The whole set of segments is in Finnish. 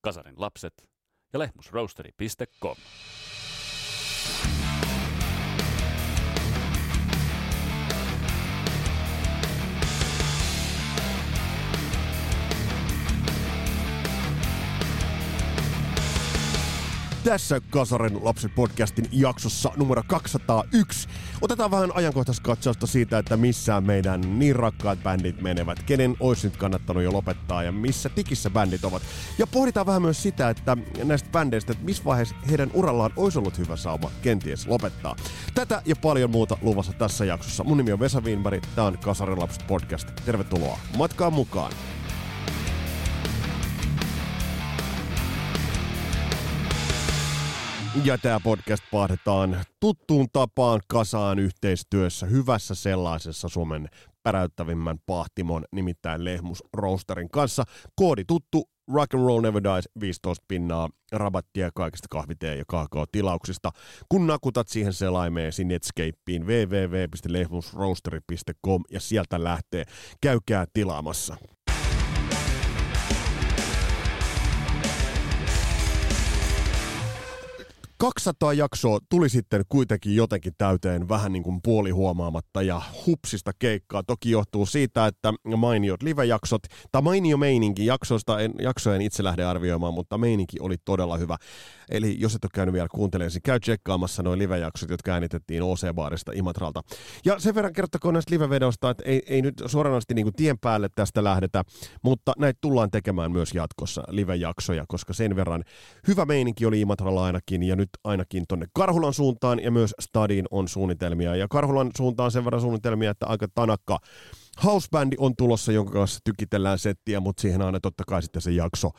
Kasarin lapset ja lehmusroasteri.com. Tässä Kasaren lapset podcastin jaksossa numero 201 otetaan vähän ajankohtaiskatsausta siitä, että missä meidän niin rakkaat bändit menevät, kenen olisi nyt kannattanut jo lopettaa ja missä tikissä bändit ovat. Ja pohditaan vähän myös sitä, että näistä bändeistä, että missä vaiheessa heidän urallaan olisi ollut hyvä sauma kenties lopettaa. Tätä ja paljon muuta luvassa tässä jaksossa. Mun nimi on Vesa Wienberg, tää on Kasaren lapset podcast. Tervetuloa matkaan mukaan. Ja tämä podcast pahdetaan tuttuun tapaan kasaan yhteistyössä, hyvässä sellaisessa Suomen päräyttävimmän pahtimon, nimittäin Lehmus Roasterin kanssa. Koodi tuttu, Rock and Roll Never Dies, 15 pinnaa, rabattia kaikista kahviteen ja tilauksista. Kun nakutat siihen selaimeesi Netscapeen www.lehmusroasteri.com ja sieltä lähtee, käykää tilaamassa. 200 jaksoa tuli sitten kuitenkin jotenkin täyteen vähän niin kuin puolihuomaamatta ja hupsista keikkaa. Toki johtuu siitä, että mainiot live-jaksot, tai mainio meininki jaksoista, en, jaksoja en itse lähde arvioimaan, mutta meininki oli todella hyvä. Eli jos et ole käynyt vielä kuuntelemaan, niin käy tsekkaamassa noin live-jaksot, jotka äänitettiin OC-baarista Imatralta. Ja sen verran kertokoon näistä live-vedosta, että ei, ei nyt suoranaisesti niin kuin tien päälle tästä lähdetä, mutta näitä tullaan tekemään myös jatkossa live-jaksoja, koska sen verran hyvä meininki oli Imatralla ainakin, ja nyt ainakin tonne Karhulan suuntaan, ja myös Stadiin on suunnitelmia. Ja Karhulan suuntaan sen verran suunnitelmia, että aika tanakka housebändi on tulossa, jonka kanssa tykitellään settiä, mutta siihen aina totta kai sitten se jakso,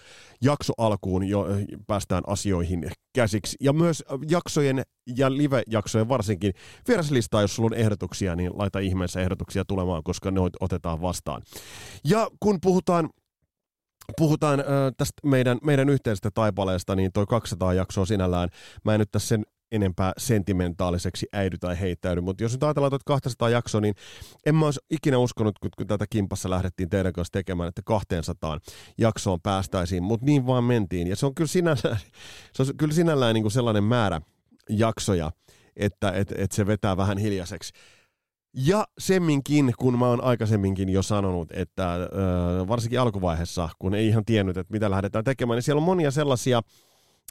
jakso alkuun jo päästään asioihin käsiksi. Ja myös jaksojen ja live-jaksojen varsinkin vieraslistaa, jos sulla on ehdotuksia, niin laita ihmeessä ehdotuksia tulemaan, koska ne otetaan vastaan. Ja kun puhutaan puhutaan äh, tästä meidän, meidän yhteisestä taipaleesta, niin toi 200 jaksoa sinällään, mä en nyt tässä sen enempää sentimentaaliseksi äidy tai heittäydy, mutta jos nyt ajatellaan tuota 200 jaksoa, niin en mä olisi ikinä uskonut, kun, kun tätä kimpassa lähdettiin teidän kanssa tekemään, että 200 jaksoon päästäisiin, mutta niin vaan mentiin. Ja se on kyllä sinällään, se on kyllä sinällään niin kuin sellainen määrä jaksoja, että et, et se vetää vähän hiljaiseksi. Ja semminkin, kun mä oon aikaisemminkin jo sanonut, että ö, varsinkin alkuvaiheessa, kun ei ihan tiennyt, että mitä lähdetään tekemään, niin siellä on monia sellaisia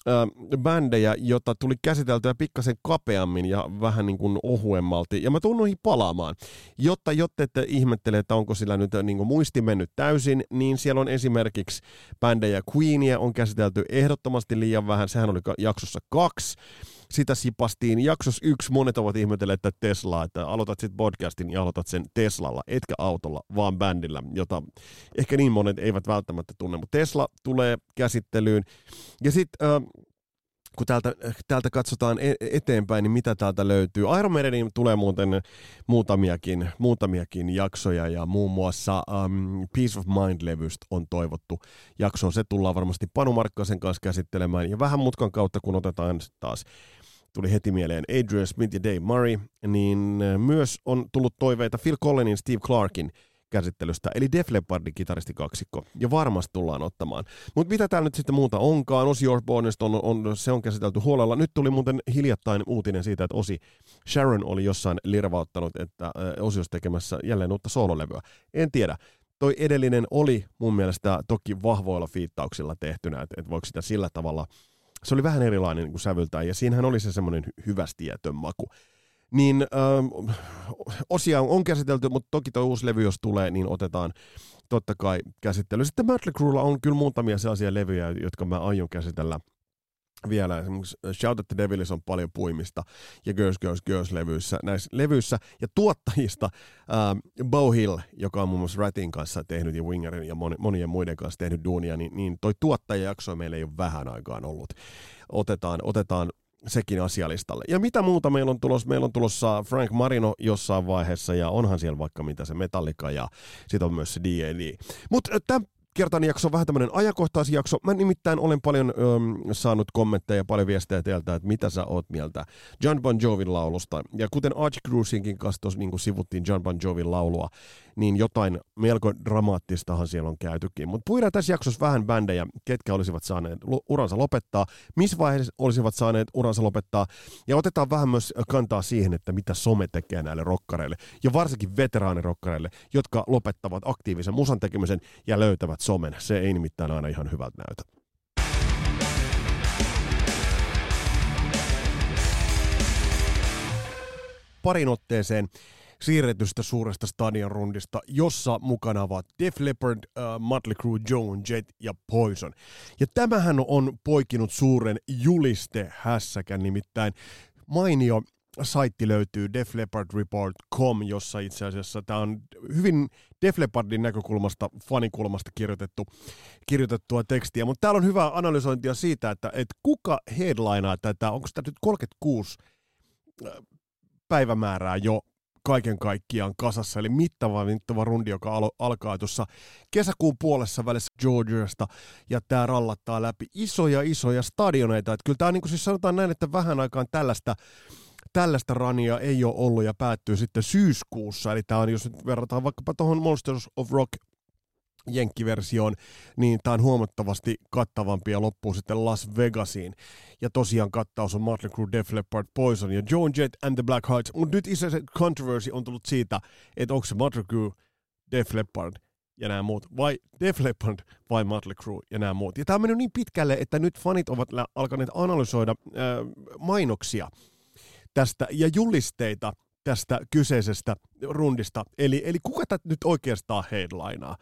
ö, bändejä, joita tuli käsiteltyä pikkasen kapeammin ja vähän niin kuin ohuemmalti. Ja mä tuun noihin palaamaan. Jotta, jotta ette ihmettele, että onko sillä nyt niin kuin muisti mennyt täysin, niin siellä on esimerkiksi bändejä Queenia on käsitelty ehdottomasti liian vähän. Sehän oli jaksossa kaksi sitä sipastiin. Jaksos yksi monet ovat ihmetelleet, että Tesla, että aloitat sitten podcastin ja aloitat sen Teslalla, etkä autolla, vaan bändillä, jota ehkä niin monet eivät välttämättä tunne. Mutta Tesla tulee käsittelyyn. Ja sitten äh, kun täältä, täältä katsotaan e-, eteenpäin, niin mitä täältä löytyy. Iron Maidenin tulee muuten muutamiakin, muutamiakin jaksoja ja muun muassa um, Peace of Mind-levystä on toivottu jakso. Se tullaan varmasti Panu Markkasen kanssa käsittelemään ja vähän mutkan kautta, kun otetaan taas tuli heti mieleen Adrian Smith ja Dave Murray, niin äh, myös on tullut toiveita Phil Collinin Steve Clarkin käsittelystä, eli Def Leppardin kitaristikaksikko, ja varmasti tullaan ottamaan. Mutta mitä täällä nyt sitten muuta onkaan, Osi on, on, se on käsitelty huolella. Nyt tuli muuten hiljattain uutinen siitä, että Osi Sharon oli jossain lirvauttanut, että äh, Osi olisi tekemässä jälleen uutta soololevyä. En tiedä. Toi edellinen oli mun mielestä toki vahvoilla fiittauksilla tehtynä, että, että voiko sitä sillä tavalla – se oli vähän erilainen niin sävyltään, ja siinähän oli se semmoinen hyvästietön maku. Niin ähm, osia on käsitelty, mutta toki tuo uusi levy, jos tulee, niin otetaan totta kai käsittely. Sitten Mötley on kyllä muutamia sellaisia levyjä, jotka mä aion käsitellä vielä esimerkiksi Shout at the Devilis on paljon puimista ja Girls, Girls, Girls levyissä, näissä levyissä ja tuottajista ähm, Bo Hill, joka on muun muassa Ratin kanssa tehnyt ja Wingerin ja monien muiden kanssa tehnyt duunia, niin, niin toi tuottajajakso meillä ei ole vähän aikaan ollut. Otetaan, otetaan sekin asialistalle. Ja mitä muuta meillä on tulossa? Meillä on tulossa Frank Marino jossain vaiheessa ja onhan siellä vaikka mitä se Metallica ja sitten on myös se D&D. Mutta tämän kertainen jakso on vähän tämmöinen ajankohtaisjakso. Mä nimittäin olen paljon öm, saanut kommentteja, paljon viestejä teiltä, että mitä sä oot mieltä John Bon Jovin laulusta. Ja kuten Arch Cruisinkin kanssa tuossa niin sivuttiin John Bon Jovin laulua, niin jotain melko dramaattistahan siellä on käytykin. Mutta puhutaan tässä jaksossa vähän bändejä, ketkä olisivat saaneet uransa lopettaa, missä vaiheessa olisivat saaneet uransa lopettaa, ja otetaan vähän myös kantaa siihen, että mitä some tekee näille rokkareille, ja varsinkin veteraanirokkareille, jotka lopettavat aktiivisen musan tekemisen ja löytävät somen. Se ei nimittäin aina ihan hyvältä näytä. parin otteeseen siirretystä suuresta stadion rundista, jossa mukana ovat Def Leppard, uh, Motley Crue, Joan Jett ja Poison. Ja tämähän on poikinut suuren juliste-hässäkän, nimittäin mainio saitti löytyy defleopardreport.com, jossa itse asiassa tämä on hyvin Def Leppardin näkökulmasta, fanikulmasta kirjoitettu, kirjoitettua tekstiä, mutta täällä on hyvää analysointia siitä, että, että kuka headlinaa tätä, onko tämä nyt 36 päivämäärää jo kaiken kaikkiaan kasassa, eli mittava, mittava rundi, joka alo- alkaa tuossa kesäkuun puolessa välissä Georgiasta, ja tämä rallattaa läpi isoja, isoja stadioneita. Että kyllä tämä niin kuin siis sanotaan näin, että vähän aikaan tällaista tällaista rania ei ole ollut ja päättyy sitten syyskuussa. Eli tämä on, jos nyt verrataan vaikkapa tuohon Monsters of Rock jenkkiversioon, niin tämä on huomattavasti kattavampi ja loppuu sitten Las Vegasiin. Ja tosiaan kattaus on Motley Crue, Def Leppard, Poison ja Joan Jett and the Black Hearts. Mutta nyt iso se controversy on tullut siitä, että onko se Motley Crue, Def Leppard ja nämä muut, vai Def Leppard vai Motley Crue ja nämä muut. Ja tämä on mennyt niin pitkälle, että nyt fanit ovat alkaneet analysoida äh, mainoksia tästä ja julisteita tästä kyseisestä rundista. Eli, eli kuka tätä nyt oikeastaan headlinaa?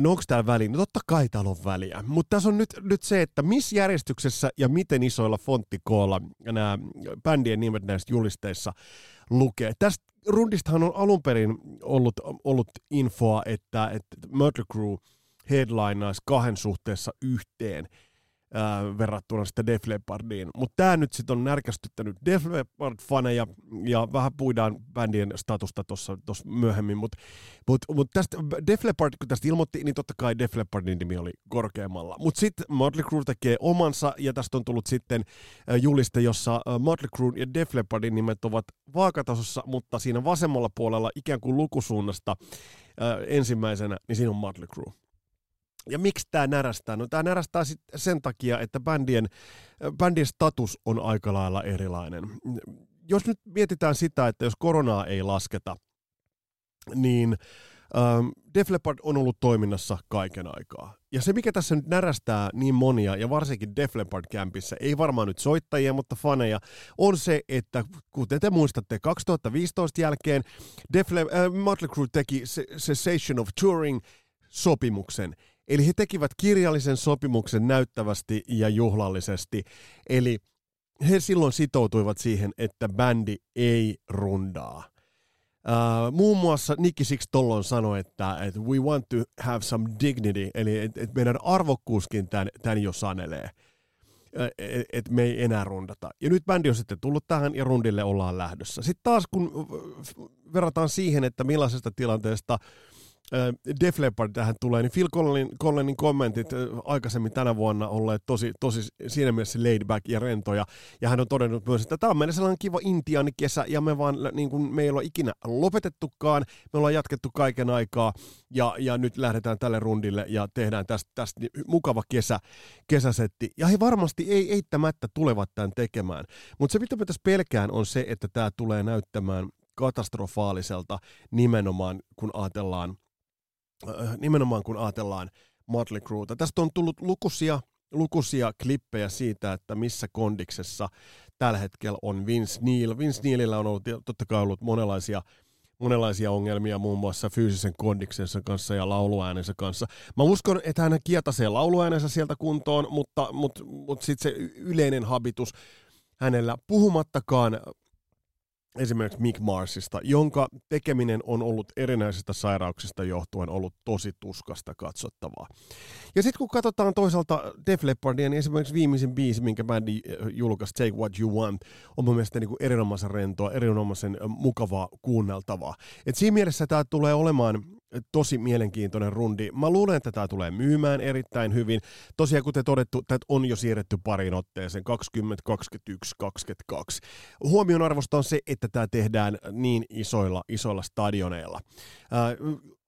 No onko täällä väliä? No totta kai täällä on väliä. Mutta tässä on nyt, nyt se, että missä järjestyksessä ja miten isoilla fonttikoolla nämä bändien nimet näissä julisteissa lukee. Tästä rundistahan on alun perin ollut, ollut infoa, että, että Mötley Crue headlinaisi kahden suhteessa yhteen – ää, verrattuna sitten Def Leppardiin. Mutta tämä nyt sitten on närkästyttänyt Def Leppard-faneja ja vähän puidaan bändien statusta tuossa myöhemmin. Mutta mut, mut tästä Def Leppard, kun tästä ilmoitti, niin totta kai Def Leppardin nimi oli korkeammalla. Mutta sitten Motley Crue tekee omansa ja tästä on tullut sitten juliste, jossa Motley Crue ja Def Leppardin nimet ovat vaakatasossa, mutta siinä vasemmalla puolella ikään kuin lukusuunnasta ensimmäisenä, niin siinä on Motley Crue. Ja miksi tämä närästää? No tämä närästää sit sen takia, että bändien, bändien status on aika lailla erilainen. Jos nyt mietitään sitä, että jos koronaa ei lasketa, niin ähm, Def Leppard on ollut toiminnassa kaiken aikaa. Ja se, mikä tässä nyt närästää niin monia, ja varsinkin Def Leppard-kämpissä, ei varmaan nyt soittajia, mutta faneja, on se, että kuten te muistatte, 2015 jälkeen Def Le- äh, Motley Crue teki Cessation of Touring sopimuksen, Eli he tekivät kirjallisen sopimuksen näyttävästi ja juhlallisesti. Eli he silloin sitoutuivat siihen, että bändi ei rundaa. Uh, muun muassa Nicky Six Tollon sanoi, että, että we want to have some dignity, eli että et meidän arvokkuuskin tämän, tämän jo sanelee, että et me ei enää rundata. Ja nyt bändi on sitten tullut tähän ja rundille ollaan lähdössä. Sitten taas kun verrataan siihen, että millaisesta tilanteesta Def Leppard tähän tulee, niin Phil Collenin, Collenin kommentit aikaisemmin tänä vuonna olleet tosi, tosi siinä mielessä laid back ja rentoja. Ja hän on todennut myös, että tämä on meidän sellainen kiva intiaanikesä ja me vaan, niin kuin me ei ole ikinä lopetettukaan, me ollaan jatkettu kaiken aikaa ja, ja nyt lähdetään tälle rundille ja tehdään tästä, tästä mukava kesä, kesäsetti. Ja he varmasti ei eittämättä tulevat tämän tekemään. Mutta se, mitä tässä pelkään, on se, että tämä tulee näyttämään katastrofaaliselta nimenomaan, kun ajatellaan nimenomaan kun ajatellaan Motley Crueta. Tästä on tullut lukuisia, lukuisia klippejä siitä, että missä kondiksessa tällä hetkellä on Vince Neil. Vince Neilillä on ollut totta kai ollut monenlaisia monenlaisia ongelmia muun muassa fyysisen kondiksensa kanssa ja lauluäänensä kanssa. Mä uskon, että hän kietasee lauluäänensä sieltä kuntoon, mutta, mutta, mutta sitten se yleinen habitus hänellä, puhumattakaan esimerkiksi Mick Marsista, jonka tekeminen on ollut erinäisistä sairauksista johtuen ollut tosi tuskasta katsottavaa. Ja sitten kun katsotaan toisaalta Def Leppardia, niin esimerkiksi viimeisin biisi, minkä bändi eh, julkaisi, Take What You Want, on mun mielestä niin erinomaisen rentoa, erinomaisen eh, mukavaa kuunneltavaa. Et siinä mielessä tämä tulee olemaan tosi mielenkiintoinen rundi. Mä luulen, että tämä tulee myymään erittäin hyvin. Tosiaan, kuten todettu, tätä on jo siirretty pariin otteeseen, 20, 21, 22. Huomion arvosta on se, että tämä tehdään niin isoilla, isoilla stadioneilla.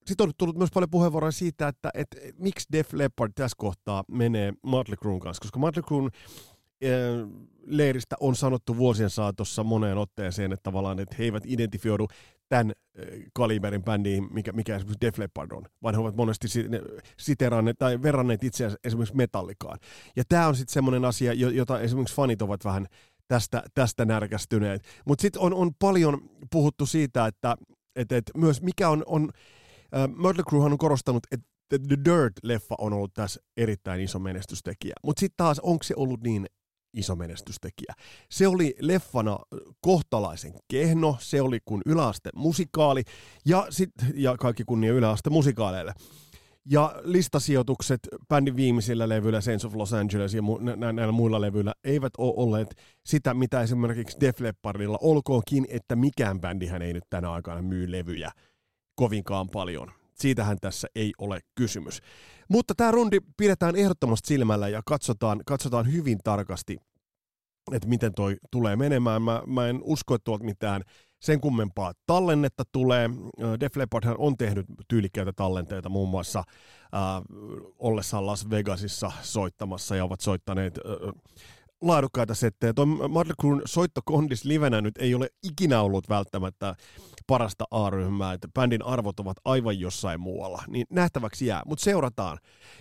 Sitten on tullut myös paljon puheenvuoroja siitä, että, että miksi Def Leppard tässä kohtaa menee Mötley Cruen kanssa, koska Mötley Cruen leiristä on sanottu vuosien saatossa moneen otteeseen, että tavallaan että he eivät identifioidu tämän kaliberin bändiin, mikä, mikä esimerkiksi Def Leppard on, vaan he ovat monesti siteranneet tai verranneet itseään esimerkiksi metallikaan. Ja tämä on sitten semmoinen asia, jota esimerkiksi fanit ovat vähän tästä, tästä närkästyneet. Mutta sitten on, on paljon puhuttu siitä, että et, et myös mikä on, on uh, Mötley Crue on korostanut, että The Dirt-leffa on ollut tässä erittäin iso menestystekijä. Mutta sitten taas, onko se ollut niin iso menestystekijä. Se oli leffana kohtalaisen kehno, se oli kuin yläaste musikaali ja, sit, ja kaikki kunnia yläaste musikaaleille. Ja listasijoitukset bändin viimeisillä levyillä, Sense of Los Angeles ja mu- nä- näillä muilla levyillä, eivät ole olleet sitä, mitä esimerkiksi Def Leppardilla, olkoonkin, että mikään bändihän ei nyt tänä aikana myy levyjä kovinkaan paljon. Siitähän tässä ei ole kysymys. Mutta tämä rundi pidetään ehdottomasti silmällä ja katsotaan, katsotaan hyvin tarkasti, että miten toi tulee menemään. Mä, mä en usko, että tuolta mitään sen kummempaa tallennetta tulee. Def Leppardhan on tehnyt tyylikkäitä tallenteita muun muassa äh, ollessaan Las Vegasissa soittamassa ja ovat soittaneet äh, laadukkaita settejä. Tuo Mötley Cruen soittokondis livenä nyt ei ole ikinä ollut välttämättä parasta A-ryhmää, että bändin arvot ovat aivan jossain muualla, niin nähtäväksi jää, mutta seurataan.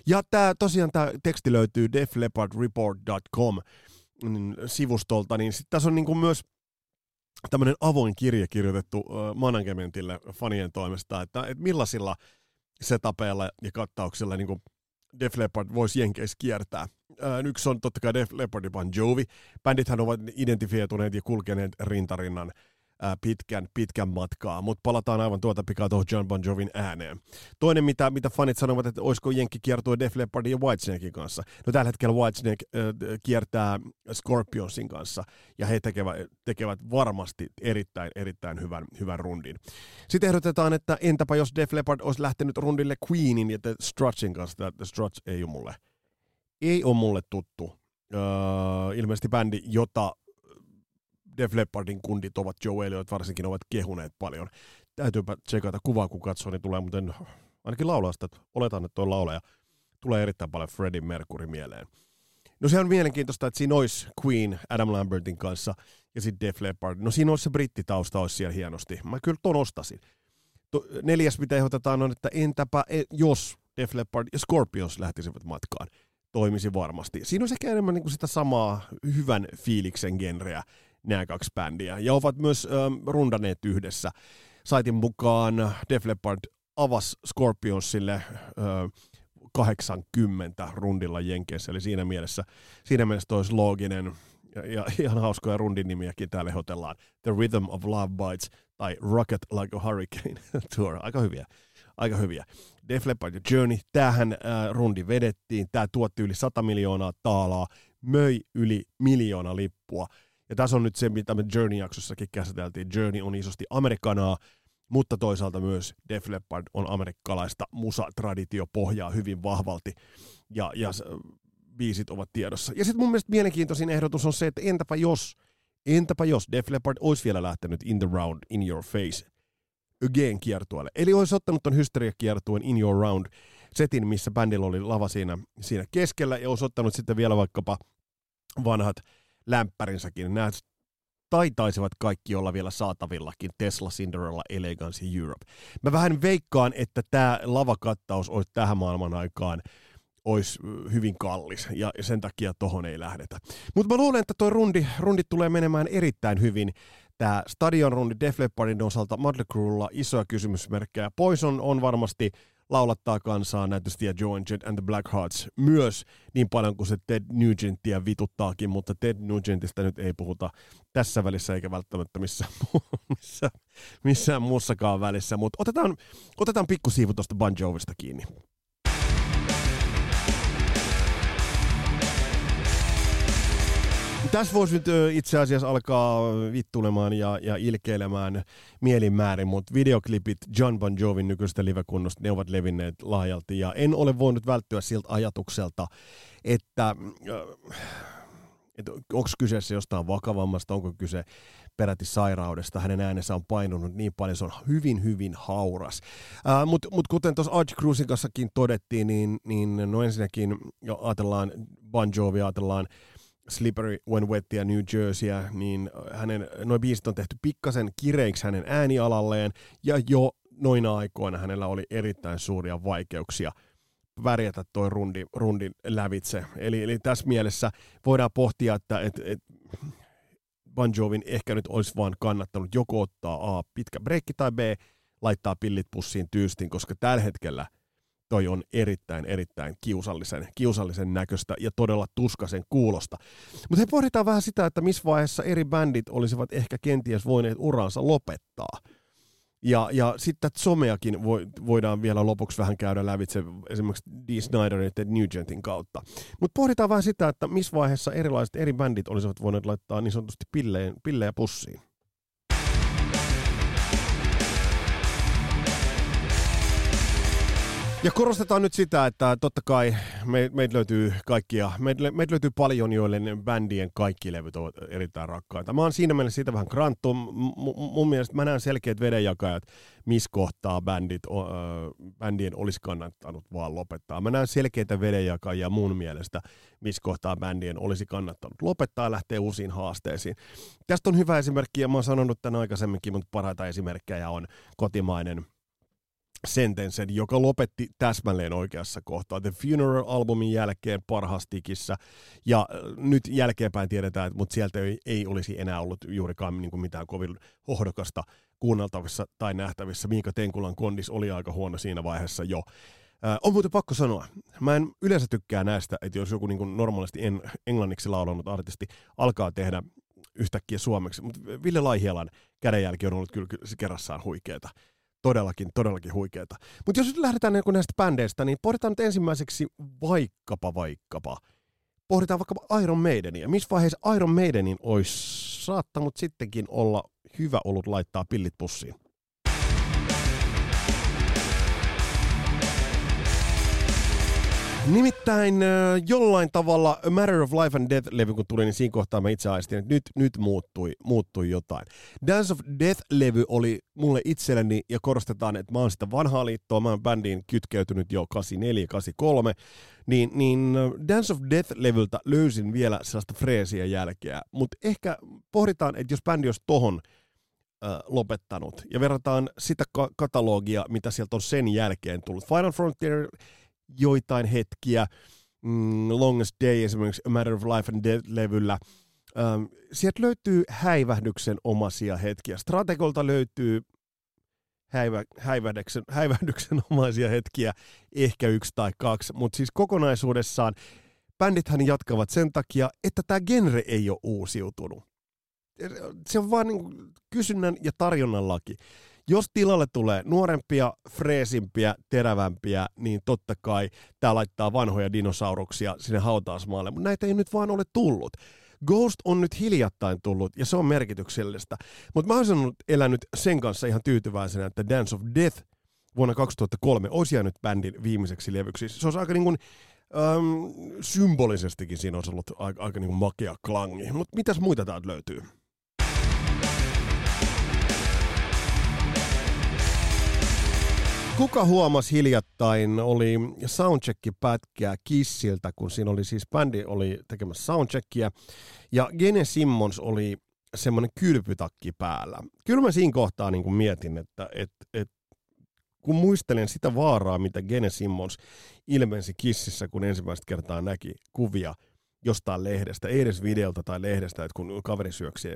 Ja tää, tosiaan tämä teksti löytyy defleopardreport.com mm, sivustolta, niin sitten tässä on niinku myös tämmöinen avoin kirje kirjoitettu managementille fanien toimesta, että, että millaisilla setapeilla ja kattauksilla niin Def Leppard voisi Jenkeissä kiertää. Ää, yksi on totta kai Def Leppard ja Bon Jovi. Bändithän ovat identifioituneet ja kulkeneet rintarinnan ää, pitkän, pitkän matkaa, mutta palataan aivan tuota pikaa tuohon John Bon Jovin ääneen. Toinen, mitä, mitä fanit sanovat, että olisiko Jenkki kiertue Def Leppardin ja Whitesnakein kanssa. No tällä hetkellä Whitesnake äh, kiertää Scorpionsin kanssa, ja he tekevät, tekevät varmasti erittäin, erittäin hyvän, hyvän rundin. Sitten ehdotetaan, että entäpä jos Def Leppard olisi lähtenyt rundille Queenin ja The Strutsin kanssa. The Struts ei ole mulle, ei ole mulle tuttu. Uh, ilmeisesti bändi, jota Def Leppardin kundit ovat Joe Elliot varsinkin ovat kehuneet paljon. Täytyypä tsekata kuvaa, kun katsoo, niin tulee muuten ainakin laulasta, että oletan, että tuo laulaja tulee erittäin paljon Freddie Mercury mieleen. No se on mielenkiintoista, että siinä olisi Queen Adam Lambertin kanssa ja sitten Def Leppard. No siinä olisi se brittitausta olisi siellä hienosti. Mä kyllä ton ostasin. To, neljäs, mitä ehdotetaan, on, että entäpä e, jos Def Leppard ja Scorpions lähtisivät matkaan. Toimisi varmasti. Siinä on ehkä enemmän niin kuin sitä samaa hyvän fiiliksen genreä nämä kaksi bändiä. Ja ovat myös ähm, rundaneet yhdessä. Saitin mukaan Def Leppard avasi Scorpionsille äh, 80 rundilla Jenkeissä, eli siinä mielessä, siinä mielessä olisi looginen ja, ja ihan hauskoja rundin nimiäkin täällä hotellaan. The Rhythm of Love Bites tai Rocket Like a Hurricane Tour. Aika hyviä. Aika hyviä. Def Leppard ja Journey, tämähän äh, rundi vedettiin, tämä tuotti yli 100 miljoonaa taalaa, möi yli miljoona lippua. Ja tässä on nyt se, mitä me Journey-jaksossakin käsiteltiin. Journey on isosti amerikanaa, mutta toisaalta myös Def Leppard on amerikkalaista musa-traditiopohjaa hyvin vahvalti, ja, ja biisit ovat tiedossa. Ja sitten mun mielestä mielenkiintoisin ehdotus on se, että entäpä jos, entäpä jos Def Leppard olisi vielä lähtenyt In the Round, In Your Face, again kiertueelle. Eli olisi ottanut ton hysteria-kiertueen In Your Round setin, missä bändillä oli lava siinä, siinä keskellä, ja olisi ottanut sitten vielä vaikkapa vanhat lämpärinsäkin. Nämä taitaisivat kaikki olla vielä saatavillakin Tesla, Cinderella, Elegance ja Europe. Mä vähän veikkaan, että tämä lavakattaus olisi tähän maailman aikaan olisi hyvin kallis, ja sen takia tohon ei lähdetä. Mutta mä luulen, että tuo rundi, rundi tulee menemään erittäin hyvin. Tämä stadion rundi Def Leppardin osalta Mötley isoja kysymysmerkkejä. Poison on varmasti laulattaa kansaa näytösti ja Joe and the Black Hearts myös niin paljon kuin se Ted Nugentia vituttaakin, mutta Ted Nugentista nyt ei puhuta tässä välissä eikä välttämättä missään, missään, missään muussakaan välissä, mutta otetaan, otetaan pikkusiivu tuosta Bon Jovista kiinni. Tässä voisi nyt itse asiassa alkaa vittulemaan ja, ja ilkeilemään mielinmäärin, mutta videoklipit John Bon Jovin nykyistä livekunnosta, ne ovat levinneet laajalti ja en ole voinut välttyä siltä ajatukselta, että että onko kyseessä jostain vakavammasta, onko kyse peräti sairaudesta. Hänen äänensä on painunut niin paljon, se on hyvin, hyvin hauras. Mutta mut kuten tuossa Arch Cruisin kanssakin todettiin, niin, niin no ensinnäkin jo ajatellaan Bon Jovi, ajatellaan Slippery When Wet ja New Jerseyä, niin hänen, noin biisit on tehty pikkasen kireiksi hänen äänialalleen, ja jo noina aikoina hänellä oli erittäin suuria vaikeuksia värjätä toi rundi, rundin lävitse. Eli, eli tässä mielessä voidaan pohtia, että et, et Bon Jovin ehkä nyt olisi vaan kannattanut joko ottaa A, pitkä breikki, tai B, laittaa pillit pussiin tyystin, koska tällä hetkellä toi on erittäin, erittäin kiusallisen, kiusallisen näköistä ja todella tuskasen kuulosta. Mutta he pohditaan vähän sitä, että missä vaiheessa eri bändit olisivat ehkä kenties voineet uransa lopettaa. Ja, ja sitten someakin vo, voidaan vielä lopuksi vähän käydä lävitse esimerkiksi Dee Snyderin ja Nugentin kautta. Mutta pohditaan vähän sitä, että missä vaiheessa erilaiset eri bändit olisivat voineet laittaa niin sanotusti pilleen, pillejä pussiin. Ja korostetaan nyt sitä, että totta kai me, meitä löytyy kaikkia, meitä, meitä löytyy paljon, joille bändien kaikki levyt ovat erittäin rakkaita. Mä oon siinä mielessä siitä vähän kranttu. M- mun mielestä mä näen selkeät vedenjakajat, missä kohtaa bändit, ö, bändien olisi kannattanut vaan lopettaa. Mä näen selkeitä vedenjakajia mun mielestä, missä kohtaa bändien olisi kannattanut lopettaa ja lähteä uusiin haasteisiin. Tästä on hyvä esimerkki, ja mä oon sanonut tämän aikaisemminkin, mutta parhaita esimerkkejä on kotimainen – sentensen, joka lopetti täsmälleen oikeassa kohtaa. The Funeral-albumin jälkeen parhastikissä, ja äh, nyt jälkeenpäin tiedetään, että mutta sieltä ei, ei olisi enää ollut juurikaan niin kuin mitään kovin hohdokasta kuunneltavissa tai nähtävissä. Miika Tenkulan kondis oli aika huono siinä vaiheessa jo. Äh, on muuten pakko sanoa, mä en yleensä tykkää näistä, että jos joku niin kuin normaalisti en, englanniksi laulanut artisti alkaa tehdä yhtäkkiä suomeksi, mutta Ville Laihielan kädenjälki on ollut kyllä kerrassaan huikeeta todellakin, todellakin huikeeta. Mutta jos nyt lähdetään niin näistä bändeistä, niin pohditaan nyt ensimmäiseksi vaikkapa, vaikkapa, pohditaan vaikkapa Iron Maidenia. Missä vaiheessa Iron Maidenin olisi saattanut sittenkin olla hyvä ollut laittaa pillit pussiin? Nimittäin jollain tavalla A Matter of Life and Death-levy kun tuli, niin siinä kohtaa mä itse aistin, että nyt, nyt muuttui, muuttui jotain. Dance of Death-levy oli mulle itselleni, ja korostetaan, että mä oon sitä vanhaa liittoa, mä oon bändiin kytkeytynyt jo 84, 83, niin, niin Dance of Death-levyltä löysin vielä sellaista freesiä jälkeä, mutta ehkä pohditaan, että jos bändi olisi tohon lopettanut, ja verrataan sitä ka- katalogia, mitä sieltä on sen jälkeen tullut. Final Frontier joitain hetkiä, mm, Longest Day esimerkiksi A Matter of Life and Death-levyllä. Ähm, sieltä löytyy häivähdyksen omaisia hetkiä. Strategolta löytyy häivä, häivähdyksen, häivähdyksen omaisia hetkiä, ehkä yksi tai kaksi, mutta siis kokonaisuudessaan bändithän jatkavat sen takia, että tämä genre ei ole uusiutunut. Se on vaan niin kysynnän ja tarjonnan laki. Jos tilalle tulee nuorempia, freesimpiä, terävämpiä, niin totta kai tämä laittaa vanhoja dinosauruksia sinne hautausmaalle, mutta näitä ei nyt vaan ole tullut. Ghost on nyt hiljattain tullut ja se on merkityksellistä. Mutta mä oon elänyt sen kanssa ihan tyytyväisenä, että Dance of Death vuonna 2003 olisi jäänyt bändin viimeiseksi levyksi. Se olisi aika niin kuin, äm, symbolisestikin siinä olisi ollut aika, aika niin kuin makea klangi. Mutta mitäs muita täältä löytyy? Kuka huomasi hiljattain, oli soundcheck-pätkää Kissiltä, kun siinä oli siis bändi oli tekemässä soundcheckia, ja Gene Simmons oli semmoinen kylpytakki päällä. Kyllä mä siinä kohtaa niin kuin mietin, että et, et, kun muistelen sitä vaaraa, mitä Gene Simmons ilmensi Kississä, kun ensimmäistä kertaa näki kuvia jostain lehdestä, ei edes videolta tai lehdestä, että kun kaveri syöksee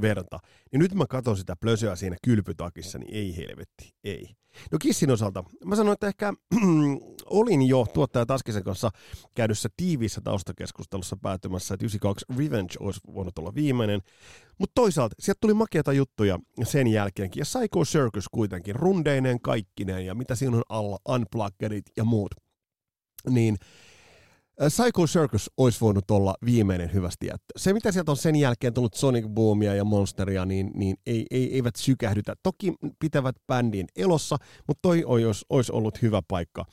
verta, niin nyt mä katson sitä plösöä siinä kylpytakissa, niin ei helvetti, ei. No Kissin osalta, mä sanoin, että ehkä olin jo tuottaja Taskisen kanssa käydyssä tiiviissä taustakeskustelussa päätymässä, että 92 Revenge olisi voinut olla viimeinen, mutta toisaalta sieltä tuli makeata juttuja sen jälkeenkin, ja Psycho Circus kuitenkin, rundeineen kaikkineen, ja mitä siinä on alla, Unpluggedit ja muut, niin Psycho Circus olisi voinut olla viimeinen hyvästi jättö. Se, mitä sieltä on sen jälkeen tullut Sonic Boomia ja Monsteria, niin, niin ei, ei, eivät sykähdytä. Toki pitävät bändin elossa, mutta toi olisi, olisi ollut hyvä paikka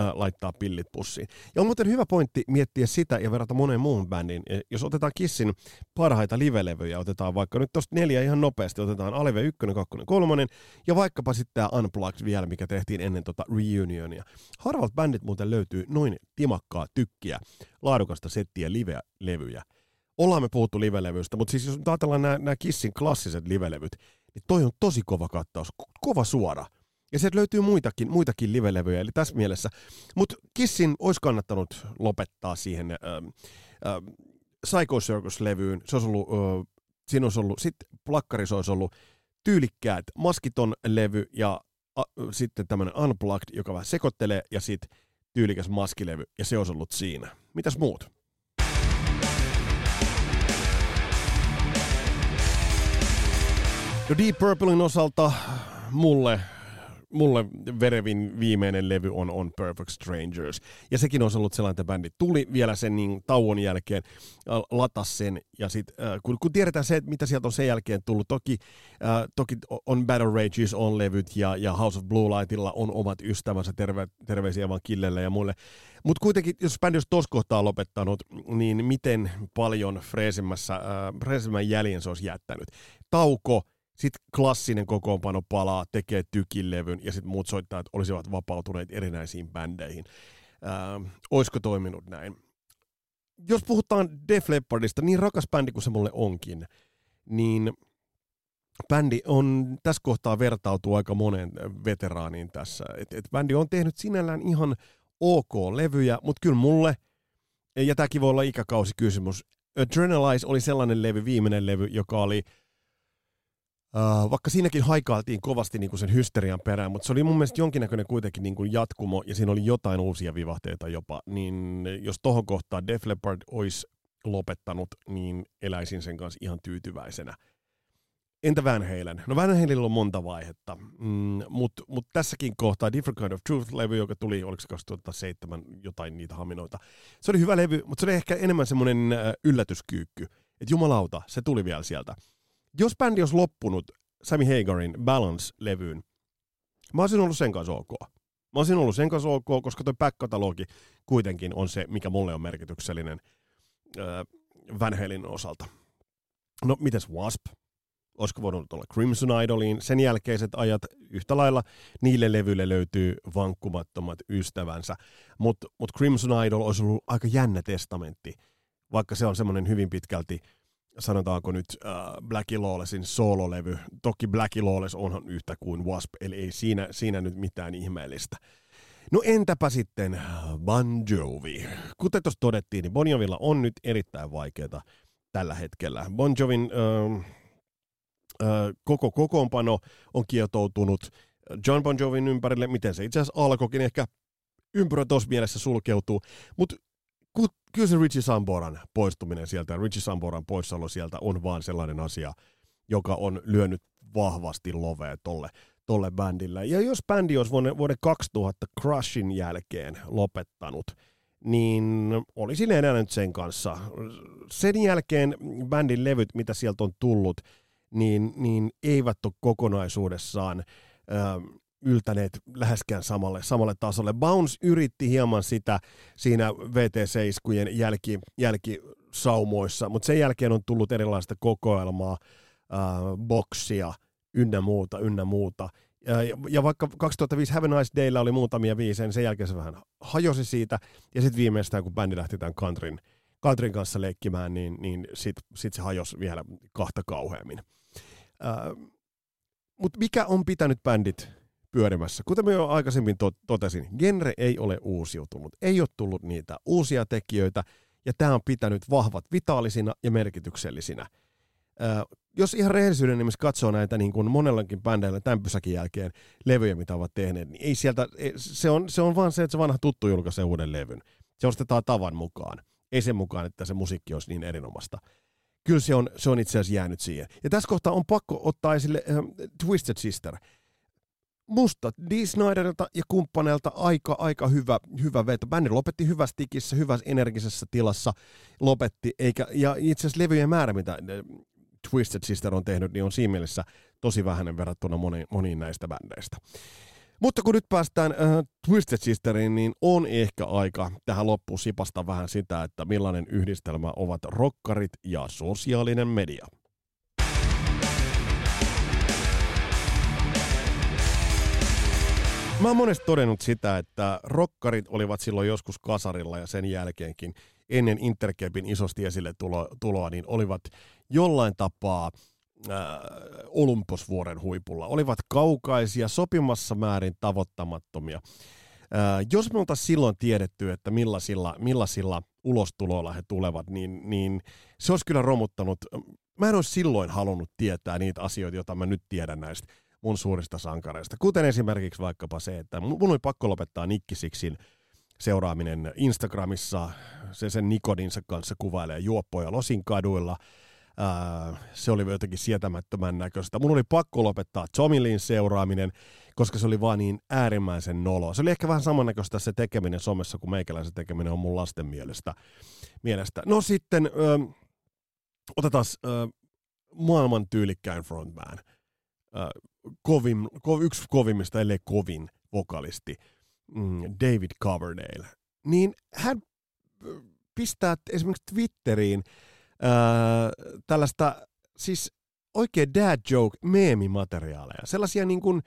äh, laittaa pillit pussiin. Ja on muuten hyvä pointti miettiä sitä ja verrata moneen muuhun bändiin. E, jos otetaan Kissin parhaita livelevyjä, otetaan vaikka nyt tuosta neljä ihan nopeasti, otetaan Aleve 1, 2, 3 ja vaikkapa sitten tämä Unplugged vielä, mikä tehtiin ennen tota reunionia. Harvat bändit muuten löytyy noin timakkaa tykkiä, laadukasta settiä live-levyjä. Ollaan me puhuttu livelevyistä, mutta siis jos ajatellaan nämä Kissin klassiset livelevyt, niin toi on tosi kova kattaus, kova suora. Ja sieltä löytyy muitakin, muitakin livelevyjä, eli tässä mielessä. Mutta Kissin olisi kannattanut lopettaa siihen äh, äh, Psycho Circus-levyyn. Se olisi ollut, siinä olisi ollut, sitten plakkarissa olisi ollut tyylikkäät maskiton levy ja äh, sitten tämmöinen Unplugged, joka vähän sekoittelee, ja sitten tyylikäs maskilevy, ja se olisi ollut siinä. Mitäs muut? No Deep Purplein osalta mulle mulle verevin viimeinen levy on On Perfect Strangers. Ja sekin on ollut sellainen, että bändi tuli vielä sen niin tauon jälkeen, äh, latas sen. Ja sit, äh, kun, kun, tiedetään se, mitä sieltä on sen jälkeen tullut, toki, äh, toki on Battle Rages on levyt ja, ja House of Blue Lightilla on omat ystävänsä, terve, terveisiä vaan Killelle ja muille. Mutta kuitenkin, jos bändi olisi tuossa kohtaa lopettanut, niin miten paljon freesimmässä, äh, freesimmän jäljen se olisi jättänyt. Tauko, sitten klassinen kokoonpano palaa, tekee tykilevyn ja sitten muut soittajat olisivat vapautuneet erinäisiin bändeihin. Ähm, olisiko toiminut näin? Jos puhutaan Def Leppardista, niin rakas bändi kuin se mulle onkin, niin bändi on tässä kohtaa vertautuu aika monen veteraaniin tässä. Et, et bändi on tehnyt sinällään ihan ok levyjä, mutta kyllä mulle, ja tämäkin voi olla ikäkausikysymys, Adrenalize oli sellainen levy, viimeinen levy, joka oli – Uh, vaikka siinäkin haikailtiin kovasti niin kuin sen hysterian perään, mutta se oli mun mielestä jonkinnäköinen kuitenkin niin kuin jatkumo, ja siinä oli jotain uusia vivahteita jopa, niin jos tohon kohtaan Def Leppard olisi lopettanut, niin eläisin sen kanssa ihan tyytyväisenä. Entä Van Halen? No Van Halenilla on monta vaihetta, mm, mutta mut tässäkin kohtaa Different Kind of Truth-levy, joka tuli, oliko se 2007, jotain niitä haminoita. Se oli hyvä levy, mutta se oli ehkä enemmän semmoinen yllätyskyykky, että jumalauta, se tuli vielä sieltä jos bändi olisi loppunut Sammy Hagarin Balance-levyyn, mä olisin ollut sen kanssa ok. Mä olisin ollut sen kanssa ok, koska toi back-katalogi kuitenkin on se, mikä mulle on merkityksellinen äh, Van Halen osalta. No, mites Wasp? Olisiko voinut olla Crimson Idoliin? Sen jälkeiset ajat yhtä lailla niille levyille löytyy vankkumattomat ystävänsä. Mutta mut Crimson Idol olisi ollut aika jännä testamentti, vaikka se on semmoinen hyvin pitkälti – sanotaanko nyt äh, Blackie Lawlessin soololevy. Toki Blackie Lawless onhan yhtä kuin Wasp, eli ei siinä, siinä nyt mitään ihmeellistä. No entäpä sitten Bon Jovi? Kuten tuossa todettiin, niin Bon Jovilla on nyt erittäin vaikeaa tällä hetkellä. Bon Jovin äh, äh, koko kokoonpano on kietoutunut John Bon Jovin ympärille, miten se itse asiassa alkoikin, ehkä ympyrä tuossa mielessä sulkeutuu, mutta kyllä se Richie Samboran poistuminen sieltä, Richie Samboran poissaolo sieltä on vaan sellainen asia, joka on lyönyt vahvasti lovea tolle, tolle bändille. Ja jos bändi olisi vuoden, vuoden 2000 Crushin jälkeen lopettanut, niin olisin elänyt sen kanssa. Sen jälkeen bändin levyt, mitä sieltä on tullut, niin, niin eivät ole kokonaisuudessaan yltäneet läheskään samalle, samalle tasolle. Bounce yritti hieman sitä siinä VT7 jälki, jälkisaumoissa, mutta sen jälkeen on tullut erilaista kokoelmaa, äh, boksia, ynnä muuta, ynnä muuta. Ja, ja vaikka 2005 Have a Nice Daylla oli muutamia viisejä, niin sen jälkeen se vähän hajosi siitä. Ja sitten viimeistään, kun bändi lähti tämän countryn, countryn kanssa leikkimään, niin, niin sitten sit se hajosi vielä kahta kauheammin. Äh, Mutta mikä on pitänyt bändit pyörimässä. Kuten mä jo aikaisemmin to- totesin, genre ei ole uusiutunut. Ei ole tullut niitä uusia tekijöitä, ja tämä on pitänyt vahvat vitaalisina ja merkityksellisinä. Jos ihan rehellisyyden nimessä katsoo näitä niin kuin monellakin bändeillä tämän pysäkin jälkeen levyjä, mitä ovat tehneet, niin ei sieltä, se on, se on vaan se, että se vanha tuttu julkaisee uuden levyn. Se ostetaan tavan mukaan. Ei sen mukaan, että se musiikki olisi niin erinomasta. Kyllä se on, se on itse asiassa jäänyt siihen. Ja tässä kohtaa on pakko ottaa esille äh, Twisted Sister – musta D. Snyderilta ja kumppaneilta aika, aika hyvä, hyvä veto. Bändi lopetti hyvässä tikissä, hyvässä energisessä tilassa lopetti, eikä, ja itse asiassa levyjen määrä, mitä äh, Twisted Sister on tehnyt, niin on siinä mielessä tosi vähäinen verrattuna moniin, moniin näistä bändeistä. Mutta kun nyt päästään äh, Twisted Sisteriin, niin on ehkä aika tähän loppuun sipasta vähän sitä, että millainen yhdistelmä ovat rokkarit ja sosiaalinen media. Mä oon monesti todennut sitä, että rokkarit olivat silloin joskus kasarilla ja sen jälkeenkin ennen Intercapin isosti esille tulo, tuloa, niin olivat jollain tapaa äh, Olymposvuoren huipulla. Olivat kaukaisia, sopimassa määrin tavoittamattomia. Äh, jos me oltaisiin silloin tiedetty, että millaisilla, millaisilla ulostuloilla he tulevat, niin, niin se olisi kyllä romuttanut. Mä en olisi silloin halunnut tietää niitä asioita, joita mä nyt tiedän näistä mun suurista sankareista. Kuten esimerkiksi vaikkapa se, että mun oli pakko lopettaa Nikkisiksin seuraaminen Instagramissa. Se sen Nikodinsa kanssa kuvailee juoppoja Losin kaduilla. se oli jotenkin sietämättömän näköistä. Mun oli pakko lopettaa Tomilin seuraaminen, koska se oli vaan niin äärimmäisen nolo. Se oli ehkä vähän samannäköistä se tekeminen somessa kuin meikäläisen tekeminen on mun lasten mielestä. mielestä. No sitten ö, otetaan ö, maailman tyylikkäin frontman – kovin, ko, yksi kovimmista, ellei kovin vokalisti, mm, David Coverdale, niin hän pistää esimerkiksi Twitteriin ää, tällaista siis oikein dad joke meemimateriaaleja, sellaisia niin kuin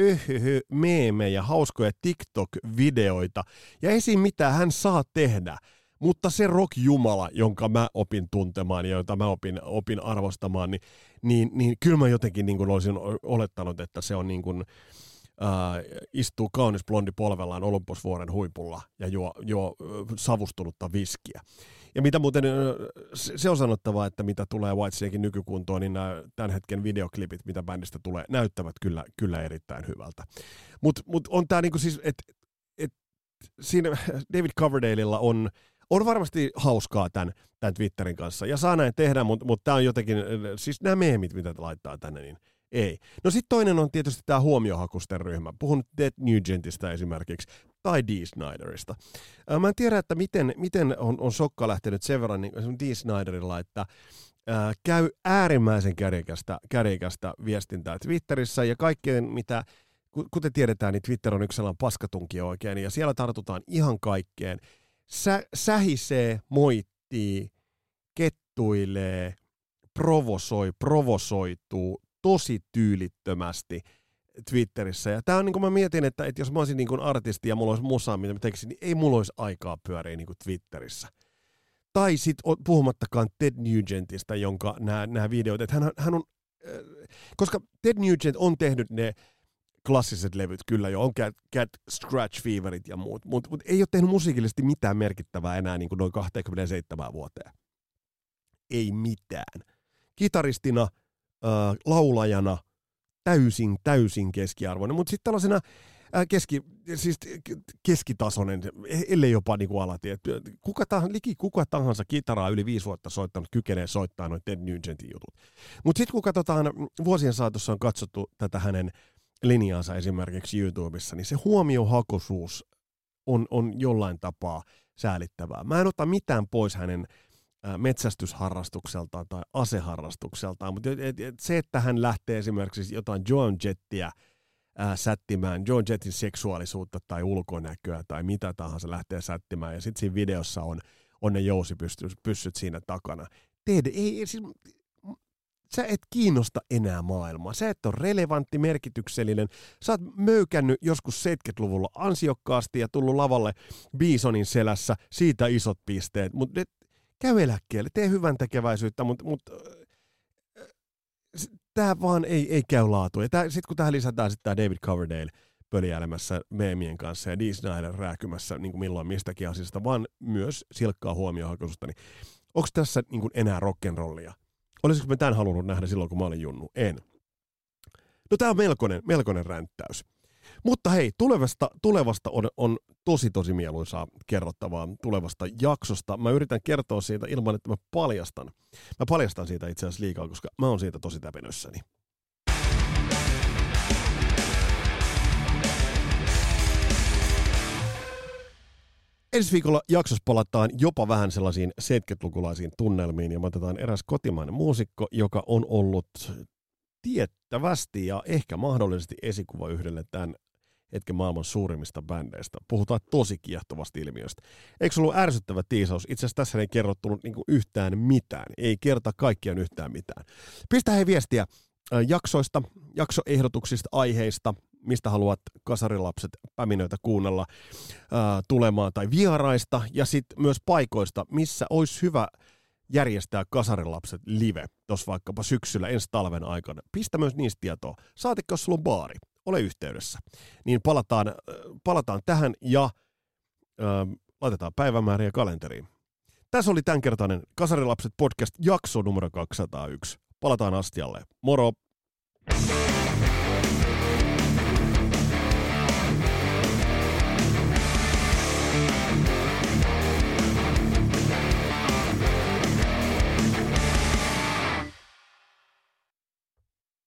öhöhö meemejä, hauskoja TikTok-videoita, ja esim. mitä hän saa tehdä – mutta se rock-jumala, jonka mä opin tuntemaan ja jota mä opin, opin arvostamaan, niin, niin, niin kyllä mä jotenkin niin kuin olisin olettanut, että se on niin kuin, äh, istuu kaunis blondi polvellaan Olymposvuoren huipulla ja juo, juo savustunutta viskiä. Ja mitä muuten, se on sanottava, että mitä tulee Whitesnakein nykykuntoon, niin nämä tämän hetken videoklipit, mitä bändistä tulee, näyttävät kyllä, kyllä erittäin hyvältä. Mutta mut on tämä niinku siis, että et, David Coverdaleilla on on varmasti hauskaa tämän, tämän Twitterin kanssa. Ja saa näin tehdä, mutta, mutta tämä on jotenkin, siis nämä meemit, mitä laittaa tänne, niin ei. No sitten toinen on tietysti tämä huomiohakusten ryhmä. Puhun Dead Nugentista esimerkiksi, tai Dee Snyderista. Mä en tiedä, että miten, miten on, on sokka lähtenyt sen verran niin Dee Snyderilla, että käy äärimmäisen kärjekästä, kärjekästä viestintää Twitterissä ja kaikkeen, mitä kuten tiedetään, niin Twitter on yksi sellainen paskatunki oikein, ja siellä tartutaan ihan kaikkeen sä, sähisee, moittii, kettuilee, provosoi, provosoituu tosi tyylittömästi Twitterissä. Ja tää on niin kuin mä mietin, että, että jos mä olisin niin kuin artisti ja mulla olisi musaa, mitä mä tekisin, niin ei mulla olisi aikaa pyöriä niin kuin Twitterissä. Tai sitten puhumattakaan Ted Nugentista, jonka nämä videot, että hän, hän on, koska Ted Nugent on tehnyt ne klassiset levyt kyllä jo, on Cat, Cat Scratch Feverit ja muut, mutta mut ei ole tehnyt musiikillisesti mitään merkittävää enää niin kuin noin 27 vuoteen. Ei mitään. Kitaristina, äh, laulajana, täysin, täysin keskiarvoinen, mutta sitten tällaisena äh, keski, siis keskitasoinen, ellei jopa niin kuin alati. Et kuka tahansa, liki kuka tahansa kitaraa yli viisi vuotta soittanut kykenee soittaa noin Ted Nugentin jutut. Mutta sitten kun katsotaan, vuosien saatossa on katsottu tätä hänen linjaansa esimerkiksi YouTubessa, niin se huomiohakuisuus on, on jollain tapaa säälittävää. Mä en ota mitään pois hänen metsästysharrastukseltaan tai aseharrastukseltaan, mutta et, et, se, että hän lähtee esimerkiksi jotain Joan Jettiä ää, sättimään, Joan Jettin seksuaalisuutta tai ulkonäköä tai mitä tahansa lähtee sättimään, ja sitten siinä videossa on, on ne jousipyssyt siinä takana. Ted, ei, siis sä et kiinnosta enää maailmaa. Sä et ole relevantti, merkityksellinen. Sä oot möykännyt joskus 70-luvulla ansiokkaasti ja tullut lavalle Bisonin selässä, siitä isot pisteet. Mutta käy eläkkeelle, tee hyvän tekeväisyyttä, mutta mut, äh, tämä vaan ei, ei käy laatu. Sitten kun tähän lisätään sitten David Coverdale pöliäilemässä meemien kanssa ja Dee rääkymässä niin kuin milloin mistäkin asiasta, vaan myös silkkaa huomiohakuisuutta, niin onko tässä niin kuin enää rock'n'rollia? Olisiko me tämän halunnut nähdä silloin, kun mä olin junnu? En. No tämä on melkoinen, melkoinen ränttäys. Mutta hei, tulevasta, tulevasta on, on tosi tosi mieluisaa kerrottavaa tulevasta jaksosta. Mä yritän kertoa siitä ilman, että mä paljastan. Mä paljastan siitä itse asiassa liikaa, koska mä oon siitä tosi täpenössäni. Ensi viikolla jaksossa palataan jopa vähän sellaisiin 70-lukulaisiin tunnelmiin ja me otetaan eräs kotimainen muusikko, joka on ollut tiettävästi ja ehkä mahdollisesti esikuva yhdelle tämän hetken maailman suurimmista bändeistä. Puhutaan tosi kiehtovasta ilmiöstä. Eikö ollut ärsyttävä tiisaus? Itse asiassa tässä ei kerrottu niinku yhtään mitään. Ei kerta kaikkiaan yhtään mitään. Pistä hei viestiä jaksoista, jaksoehdotuksista, aiheista, mistä haluat kasarilapset päminöitä kuunnella ää, tulemaan, tai vieraista, ja sitten myös paikoista, missä olisi hyvä järjestää kasarilapset live, tuossa vaikkapa syksyllä ensi talven aikana. Pistä myös niistä tietoa. Saatikko, jos sulla on baari, ole yhteydessä. Niin palataan, palataan tähän ja ää, laitetaan päivämääriä kalenteriin. Tässä oli tämänkertainen Kasarilapset podcast jakso numero 201. Palataan astialle. Moro!